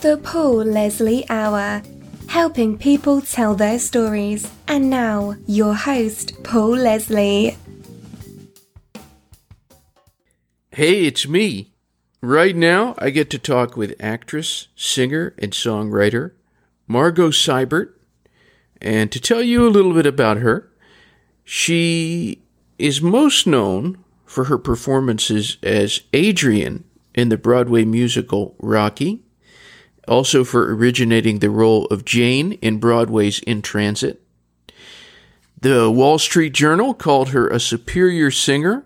The Paul Leslie Hour, helping people tell their stories. And now, your host, Paul Leslie. Hey, it's me. Right now, I get to talk with actress, singer, and songwriter Margo Seibert. And to tell you a little bit about her, she is most known for her performances as Adrian in the Broadway musical Rocky also for originating the role of Jane in Broadway's In Transit. The Wall Street Journal called her a superior singer,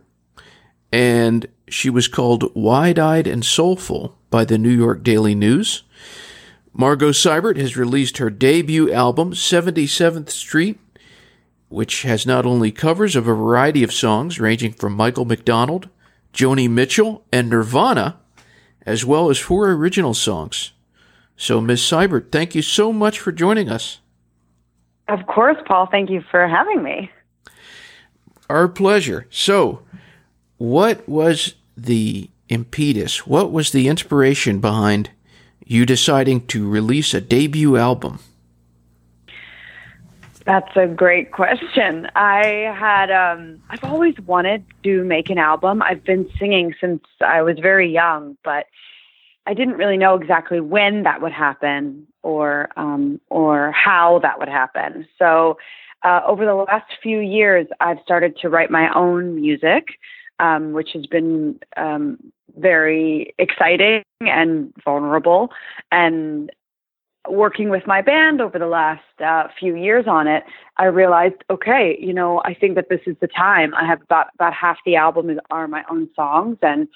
and she was called wide eyed and soulful by the New York Daily News. Margo Seibert has released her debut album, 77th Street, which has not only covers of a variety of songs ranging from Michael McDonald, Joni Mitchell, and Nirvana, as well as four original songs. So, Ms. Seibert, thank you so much for joining us. Of course, Paul. Thank you for having me. Our pleasure. So, what was the impetus? What was the inspiration behind you deciding to release a debut album? That's a great question. I had um I've always wanted to make an album. I've been singing since I was very young, but I didn't really know exactly when that would happen or um, or how that would happen. So uh, over the last few years, I've started to write my own music, um, which has been um, very exciting and vulnerable. And working with my band over the last uh, few years on it, I realized, okay, you know, I think that this is the time. I have about about half the album are my own songs, and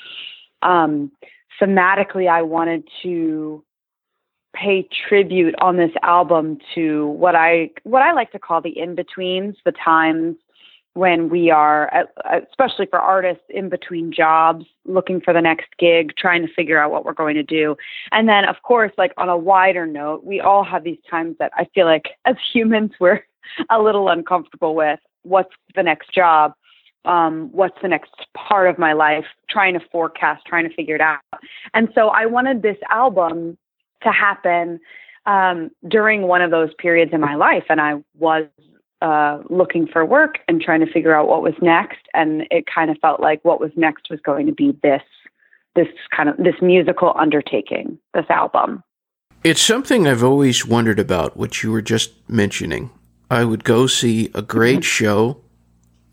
um, thematically, I wanted to pay tribute on this album to what I what I like to call the in betweens, the times when we are, uh, uh, especially for artists, in between jobs, looking for the next gig, trying to figure out what we're going to do. And then, of course, like on a wider note, we all have these times that I feel like as humans, we're a little uncomfortable with what's the next job um, what's the next part of my life, trying to forecast, trying to figure it out. And so I wanted this album to happen um, during one of those periods in my life. And I was uh, looking for work and trying to figure out what was next. And it kind of felt like what was next was going to be this, this kind of this musical undertaking, this album. It's something I've always wondered about, which you were just mentioning. I would go see a great show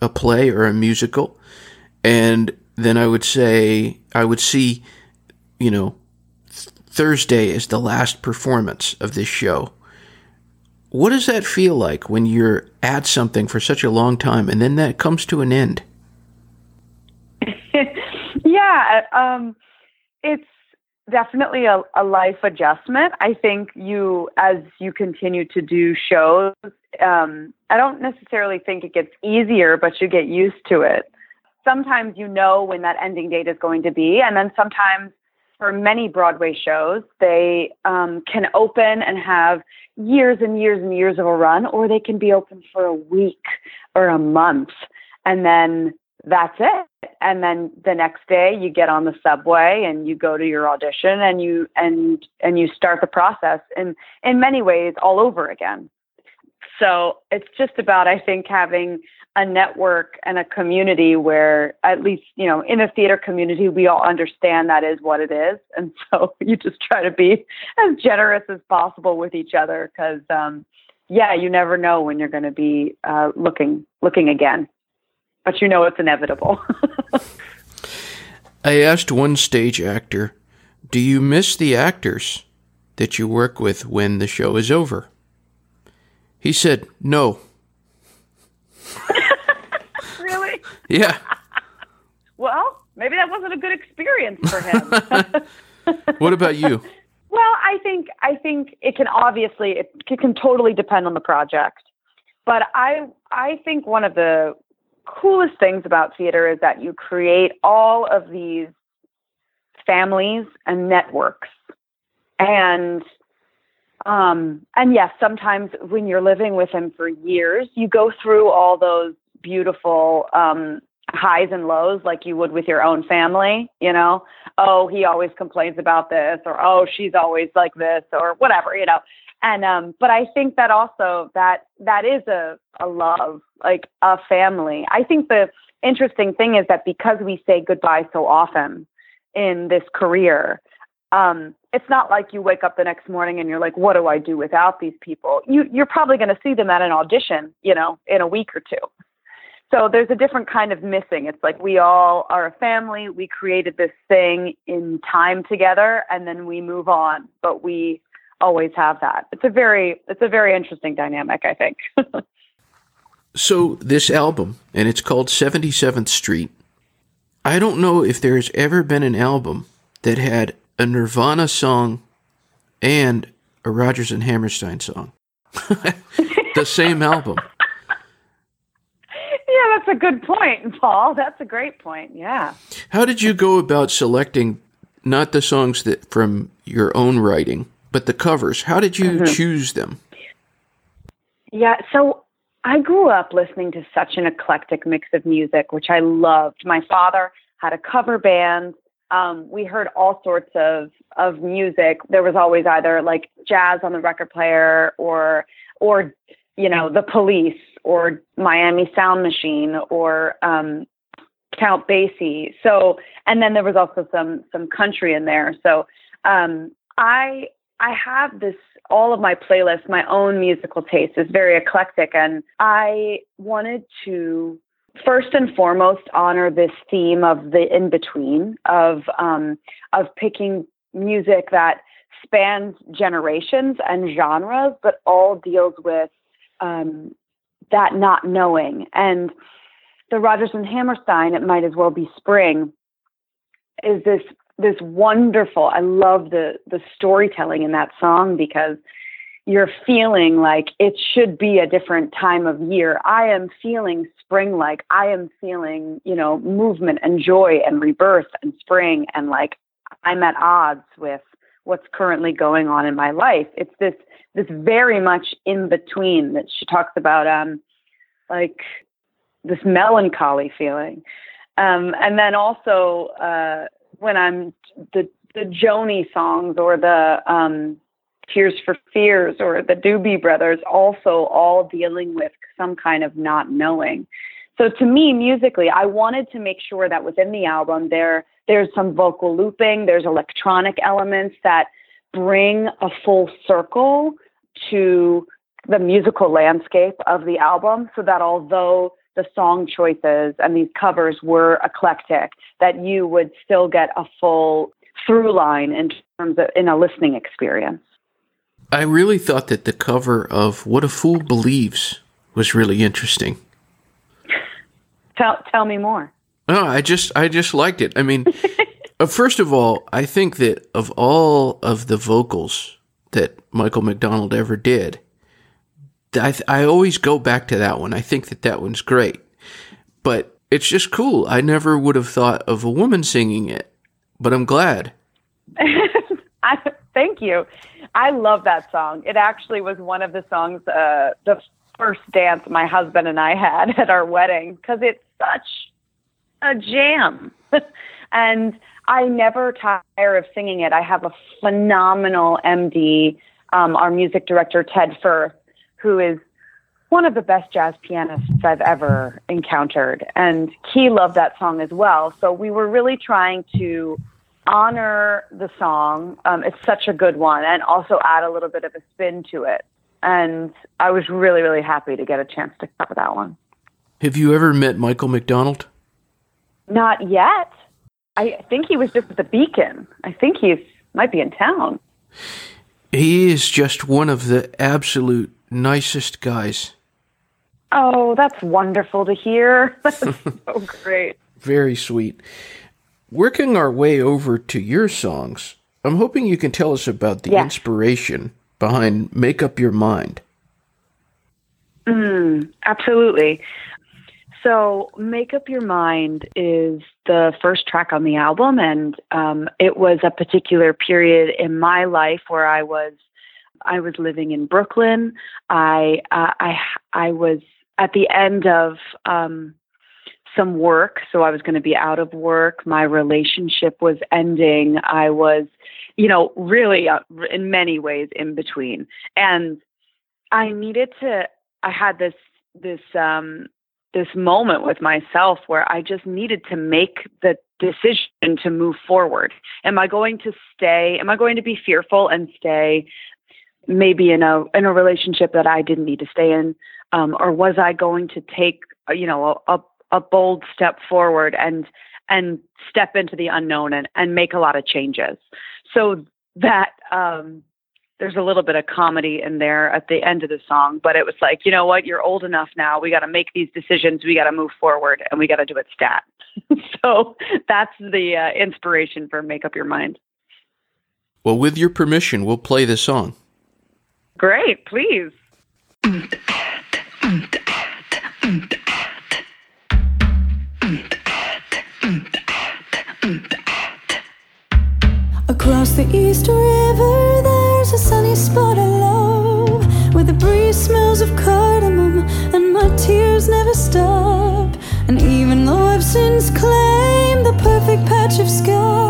a play or a musical, and then I would say I would see, you know, Thursday is the last performance of this show. What does that feel like when you're at something for such a long time and then that comes to an end? yeah, um, it's definitely a, a life adjustment. I think you, as you continue to do shows, um, I don't necessarily think it gets easier, but you get used to it. Sometimes you know when that ending date is going to be, and then sometimes for many Broadway shows, they um, can open and have years and years and years of a run, or they can be open for a week or a month, and then that's it. And then the next day you get on the subway and you go to your audition and you and and you start the process in in many ways all over again. So it's just about I think having a network and a community where at least, you know, in a theater community we all understand that is what it is. And so you just try to be as generous as possible with each other cuz um yeah, you never know when you're going to be uh, looking looking again but you know it's inevitable. I asked one stage actor, Do you miss the actors that you work with when the show is over? He said, No. really? Yeah. well, maybe that wasn't a good experience for him. what about you? Well, I think I think it can obviously it, it can totally depend on the project. But I I think one of the coolest things about theater is that you create all of these families and networks and um and yes sometimes when you're living with him for years you go through all those beautiful um highs and lows like you would with your own family, you know? Oh, he always complains about this or oh, she's always like this or whatever, you know. And um but I think that also that that is a a love, like a family. I think the interesting thing is that because we say goodbye so often in this career, um, it's not like you wake up the next morning and you're like, what do I do without these people? You, you're probably going to see them at an audition, you know, in a week or two. So there's a different kind of missing. It's like we all are a family. We created this thing in time together and then we move on, but we always have that. It's a very, it's a very interesting dynamic, I think. so this album, and it's called 77th Street. I don't know if there's ever been an album that had a Nirvana song and a Rodgers and Hammerstein song. the same album. Yeah, that's a good point, Paul. That's a great point. Yeah. How did you go about selecting not the songs that from your own writing, but the covers? How did you mm-hmm. choose them? Yeah, so I grew up listening to such an eclectic mix of music, which I loved. My father had a cover band um, we heard all sorts of of music. There was always either like jazz on the record player, or or you know the Police, or Miami Sound Machine, or um, Count Basie. So, and then there was also some some country in there. So, um, I I have this all of my playlists, my own musical taste is very eclectic, and I wanted to first and foremost honor this theme of the in between of um, of picking music that spans generations and genres, but all deals with um, that not knowing. And the Rodgers and Hammerstein, it might as well be spring, is this this wonderful. I love the the storytelling in that song because you're feeling like it should be a different time of year. I am feeling spring like I am feeling, you know, movement and joy and rebirth and spring and like I'm at odds with what's currently going on in my life. It's this this very much in between that she talks about um like this melancholy feeling. Um and then also uh when I'm the the Joni songs or the um Tears for Fears or the Doobie Brothers, also all dealing with some kind of not knowing. So to me, musically, I wanted to make sure that within the album there there's some vocal looping, there's electronic elements that bring a full circle to the musical landscape of the album so that although the song choices and these covers were eclectic, that you would still get a full through line in terms of in a listening experience. I really thought that the cover of What a Fool Believes was really interesting. Tell tell me more. Oh, I just I just liked it. I mean, uh, first of all, I think that of all of the vocals that Michael McDonald ever did, I I always go back to that one. I think that that one's great. But it's just cool. I never would have thought of a woman singing it, but I'm glad. I, thank you. I love that song. It actually was one of the songs, uh, the first dance my husband and I had at our wedding because it's such a jam. and I never tire of singing it. I have a phenomenal MD, um, our music director, Ted Firth, who is one of the best jazz pianists I've ever encountered. And he loved that song as well. So we were really trying to honor the song. Um, it's such a good one, and also add a little bit of a spin to it. And I was really, really happy to get a chance to cover that one. Have you ever met Michael McDonald? Not yet. I think he was just at the Beacon. I think he might be in town. He is just one of the absolute nicest guys. Oh, that's wonderful to hear. That's so great. Very sweet. Working our way over to your songs, I'm hoping you can tell us about the yeah. inspiration behind Make Up Your Mind. Mm, absolutely. So, Make Up Your Mind is the first track on the album, and um, it was a particular period in my life where I was I was living in Brooklyn. I uh, I I was at the end of um, some work. So I was going to be out of work. My relationship was ending. I was, you know, really uh, in many ways in between. And I needed to, I had this, this, um, this moment with myself where I just needed to make the decision to move forward. Am I going to stay? Am I going to be fearful and stay maybe in a in a relationship that I didn't need to stay in, um, or was I going to take you know a, a bold step forward and and step into the unknown and, and make a lot of changes? So that um, there's a little bit of comedy in there at the end of the song, but it was like, you know what, you're old enough now. We got to make these decisions. We got to move forward, and we got to do it stat. so that's the uh, inspiration for Make Up Your Mind. Well, with your permission, we'll play the song. Great, please. East River, there's a sunny spot I love Where the breeze smells of cardamom and my tears never stop. And even though I've since claimed the perfect patch of sky,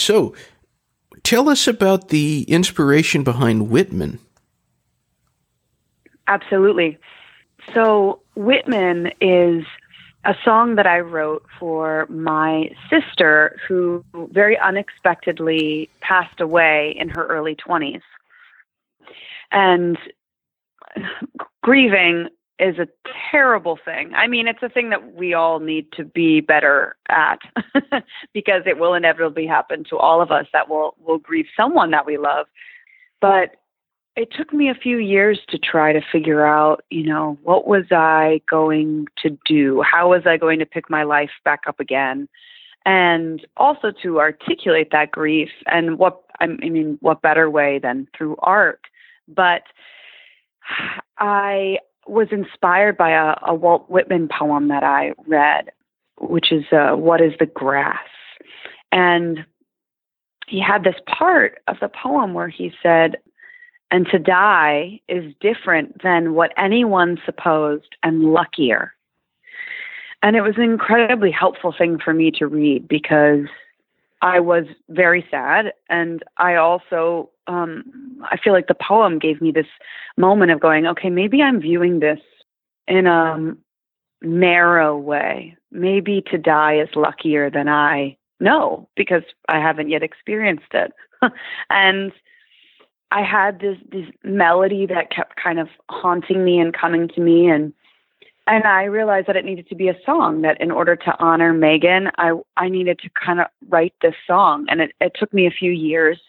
So tell us about the inspiration behind Whitman. Absolutely. So, Whitman is a song that I wrote for my sister who very unexpectedly passed away in her early 20s. And grieving is a terrible thing. I mean, it's a thing that we all need to be better at because it will inevitably happen to all of us that will will grieve someone that we love. But it took me a few years to try to figure out, you know, what was I going to do? How was I going to pick my life back up again? And also to articulate that grief and what I mean, what better way than through art? But I was inspired by a, a Walt Whitman poem that I read, which is uh, "What is the grass?" and he had this part of the poem where he said, and to die is different than what anyone supposed and luckier. And it was an incredibly helpful thing for me to read because I was very sad. And I also, um, I feel like the poem gave me this moment of going, okay, maybe I'm viewing this in a um, narrow way. Maybe to die is luckier than I know because I haven't yet experienced it. and I had this this melody that kept kind of haunting me and coming to me and and I realized that it needed to be a song that in order to honor Megan I I needed to kind of write this song and it, it took me a few years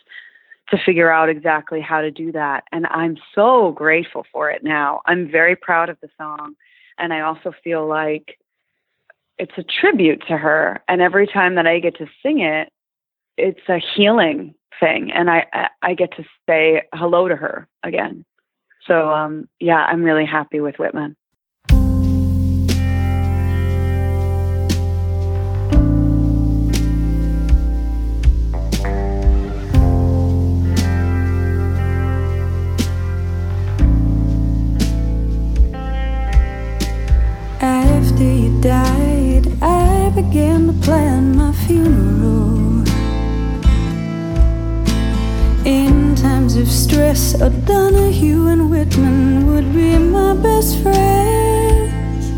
to figure out exactly how to do that and I'm so grateful for it now. I'm very proud of the song and I also feel like it's a tribute to her and every time that I get to sing it it's a healing thing, and I I, get to say hello to her again. So um, yeah, I'm really happy with Whitman. Began to plan my funeral. In times of stress, O'Donohue and Whitman would be my best friends.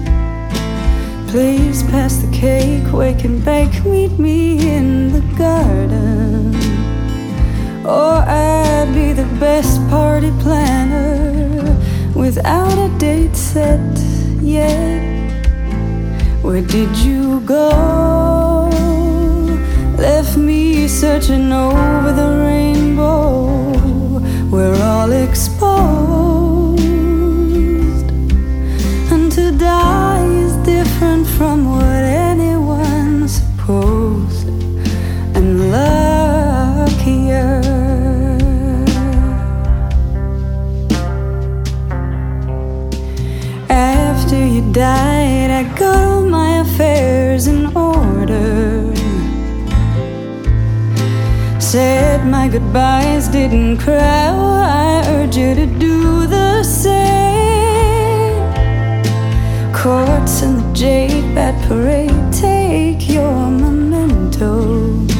Please pass the cake, wake and bake, meet me in the garden. Or I'd be the best party planner without a date set yet. Where did you go? Left me searching over the rainbow. We're all exposed. Said my goodbyes, didn't cry. Oh, I urge you to do the same. Courts and the jade bat parade, take your mementos.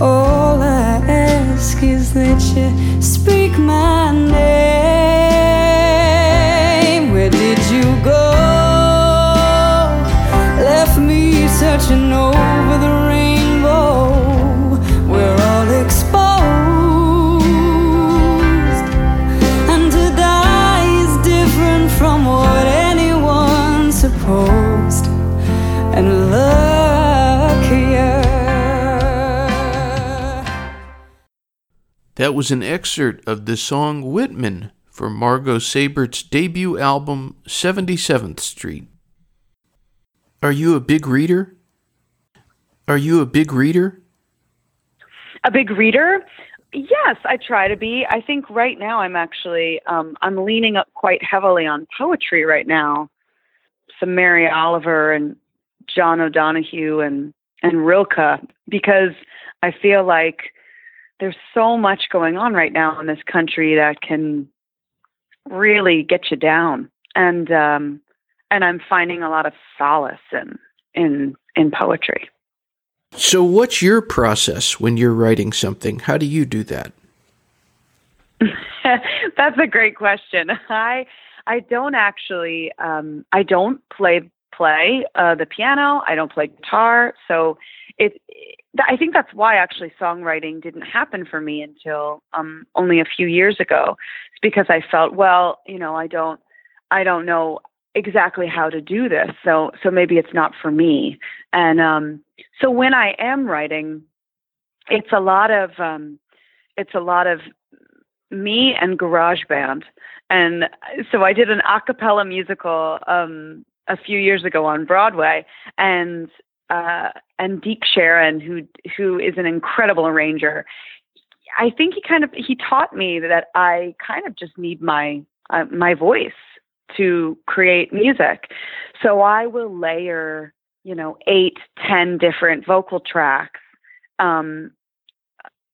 All I ask is that you speak my name. That was an excerpt of the song Whitman from Margo Seibert's debut album 77th Street. Are you a big reader? Are you a big reader? A big reader? Yes, I try to be. I think right now I'm actually um, I'm leaning up quite heavily on poetry right now. Some Mary Oliver and John O'Donohue and and Rilke because I feel like there's so much going on right now in this country that can really get you down and um and I'm finding a lot of solace in in in poetry. So, what's your process when you're writing something? How do you do that? That's a great question. I I don't actually um, I don't play play uh, the piano. I don't play guitar. So it I think that's why actually songwriting didn't happen for me until um, only a few years ago. It's because I felt well, you know, I don't I don't know exactly how to do this. So so maybe it's not for me. And um, so when I am writing, it's a lot of um, it's a lot of me and GarageBand and so i did an a cappella musical um a few years ago on broadway and uh and Deke Sharon who who is an incredible arranger. I think he kind of he taught me that i kind of just need my uh, my voice to create music. So i will layer you know eight ten different vocal tracks um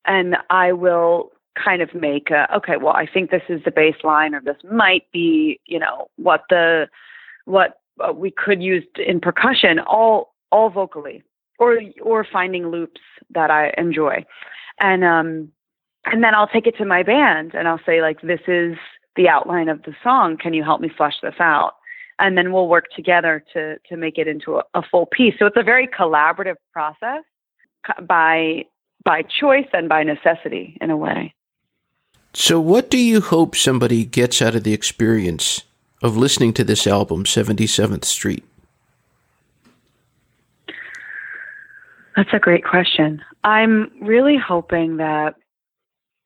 and i will kind of make a okay well i think this is the bass line or this might be you know what the what uh, we could use in percussion all all vocally or or finding loops that i enjoy. And um and then i'll take it to my band and i'll say like this is the outline of the song. Can you help me flesh this out? And then we'll work together to to make it into a, a full piece. So it's a very collaborative process by by choice and by necessity in a way. So, what do you hope somebody gets out of the experience of listening to this album, 77th Street? That's a great question. I'm really hoping that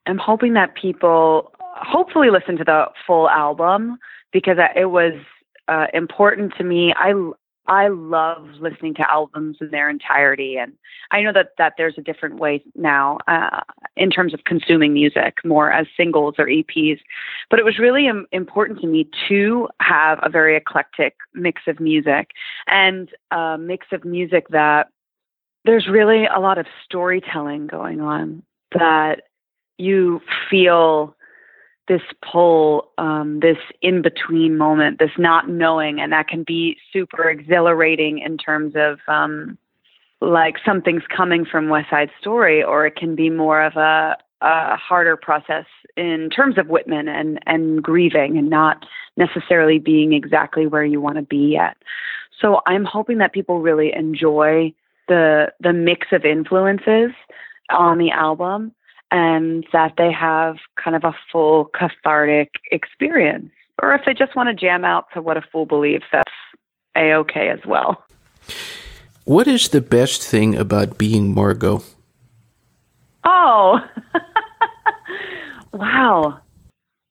I'm hoping that people hopefully listen to the full album because it was uh, important to me. I I love listening to albums in their entirety, and I know that that there's a different way now uh, in terms of consuming music, more as singles or EPs. But it was really Im- important to me to have a very eclectic mix of music and a mix of music that there's really a lot of storytelling going on that you feel this pull, um, this in between moment, this not knowing, and that can be super exhilarating in terms of um, like something's coming from West Side Story, or it can be more of a, a harder process in terms of Whitman and and grieving and not necessarily being exactly where you want to be yet. So I'm hoping that people really enjoy the the mix of influences on the album and that they have kind of a full cathartic experience. Or if they just want to jam out to what a fool believes, that's a okay as well. What is the best thing about being Margo? Oh, wow.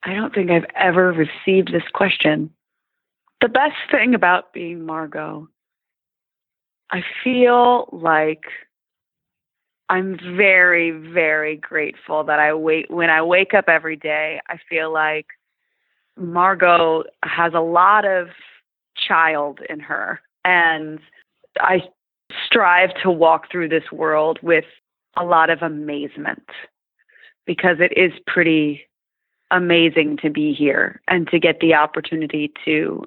I don't think I've ever received this question. The best thing about being Margo, I feel like I'm very, very grateful that I wait when I wake up every day. I feel like Margo has a lot of child in her, and I strive to walk through this world with a lot of amazement because it is pretty amazing to be here and to get the opportunity to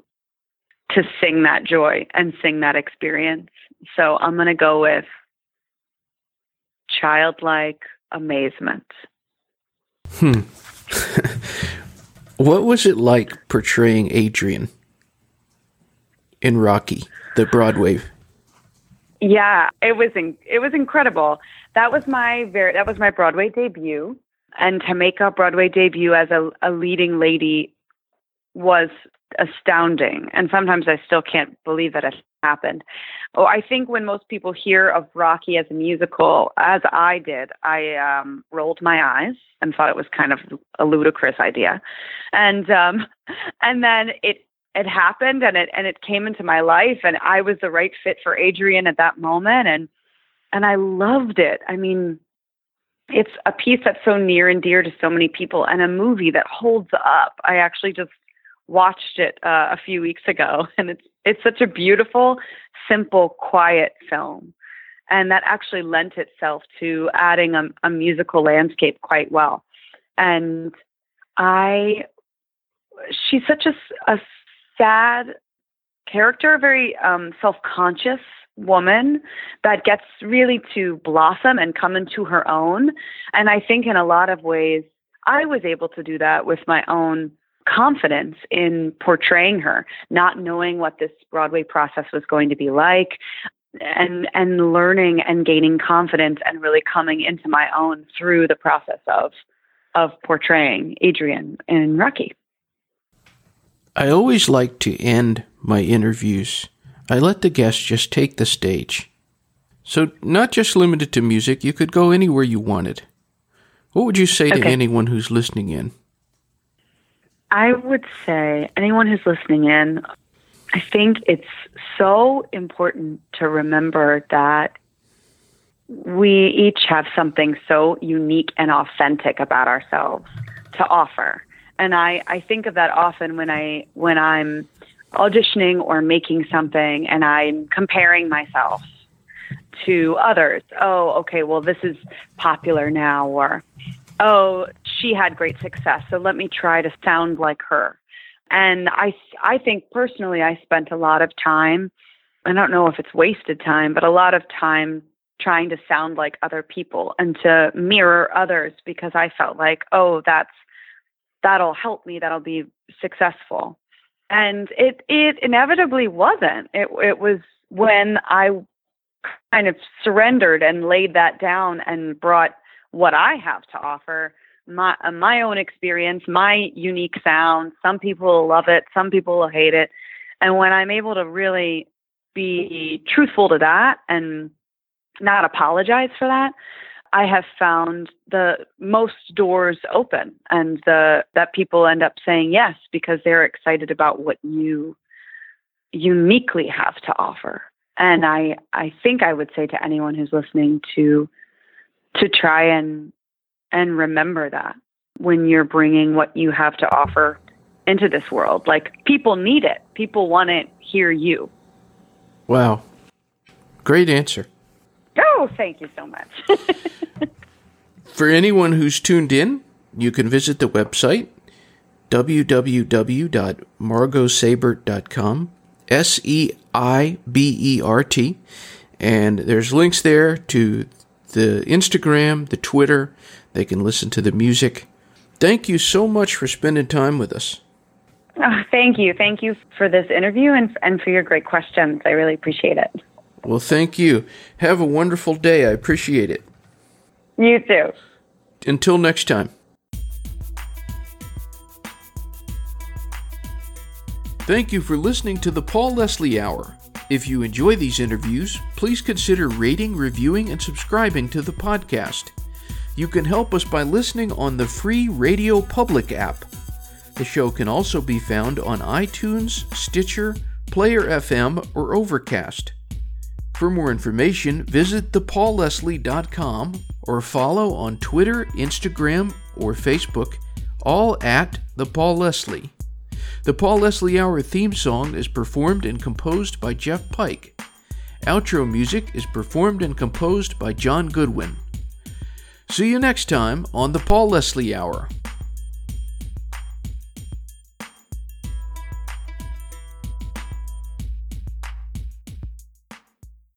to sing that joy and sing that experience. So I'm going to go with childlike amazement. Hmm. what was it like portraying Adrian in Rocky, the Broadway? Yeah, it was in, it was incredible. That was my very that was my Broadway debut, and to make a Broadway debut as a, a leading lady was astounding. And sometimes I still can't believe that it happened. Oh, I think when most people hear of Rocky as a musical, as I did, I um, rolled my eyes and thought it was kind of a ludicrous idea, and um, and then it it happened and it and it came into my life, and I was the right fit for Adrian at that moment, and and I loved it. I mean. It's a piece that's so near and dear to so many people, and a movie that holds up. I actually just watched it uh, a few weeks ago, and it's it's such a beautiful, simple, quiet film, and that actually lent itself to adding a, a musical landscape quite well. And I, she's such a, a sad character, a very um, self-conscious woman that gets really to blossom and come into her own. And I think in a lot of ways, I was able to do that with my own confidence in portraying her, not knowing what this Broadway process was going to be like, and and learning and gaining confidence and really coming into my own through the process of of portraying Adrian in Rocky. I always like to end my interviews. I let the guests just take the stage. So, not just limited to music, you could go anywhere you wanted. What would you say okay. to anyone who's listening in? I would say anyone who's listening in, I think it's so important to remember that we each have something so unique and authentic about ourselves to offer. And I, I think of that often when I when I'm auditioning or making something and I'm comparing myself to others. Oh, okay, well this is popular now or oh, she had great success, so let me try to sound like her. And I, I think personally, I spent a lot of time, I don't know if it's wasted time, but a lot of time trying to sound like other people and to mirror others because I felt like, oh, that's, that'll help me, that'll be successful. And it, it inevitably wasn't. It, it was when I kind of surrendered and laid that down and brought what I have to offer, my uh, my own experience, my unique sound. Some people love it, some people hate it, and when I'm able to really be truthful to that and not apologize for that, I have found the most doors open and the that people end up saying yes because they're excited about what you uniquely have to offer. And I I think I would say to anyone who's listening to to try and and remember that when you're bringing what you have to offer into this world. Like people need it. People want to hear you. Wow. Great answer. Oh, thank you so much. For anyone who's tuned in, you can visit the website www.margoseibert.com, S E I B E R T, and there's links there to the Instagram, the Twitter. They can listen to the music. Thank you so much for spending time with us. Oh, thank you. Thank you for this interview and, and for your great questions. I really appreciate it. Well, thank you. Have a wonderful day. I appreciate it. You too. Until next time. Thank you for listening to the Paul Leslie Hour. If you enjoy these interviews, please consider rating, reviewing, and subscribing to the podcast. You can help us by listening on the free Radio Public app. The show can also be found on iTunes, Stitcher, Player FM, or Overcast. For more information, visit thepaulleslie.com or follow on Twitter, Instagram, or Facebook, all at The Paul Leslie. The Paul Leslie Hour theme song is performed and composed by Jeff Pike. Outro music is performed and composed by John Goodwin. See you next time on The Paul Leslie Hour.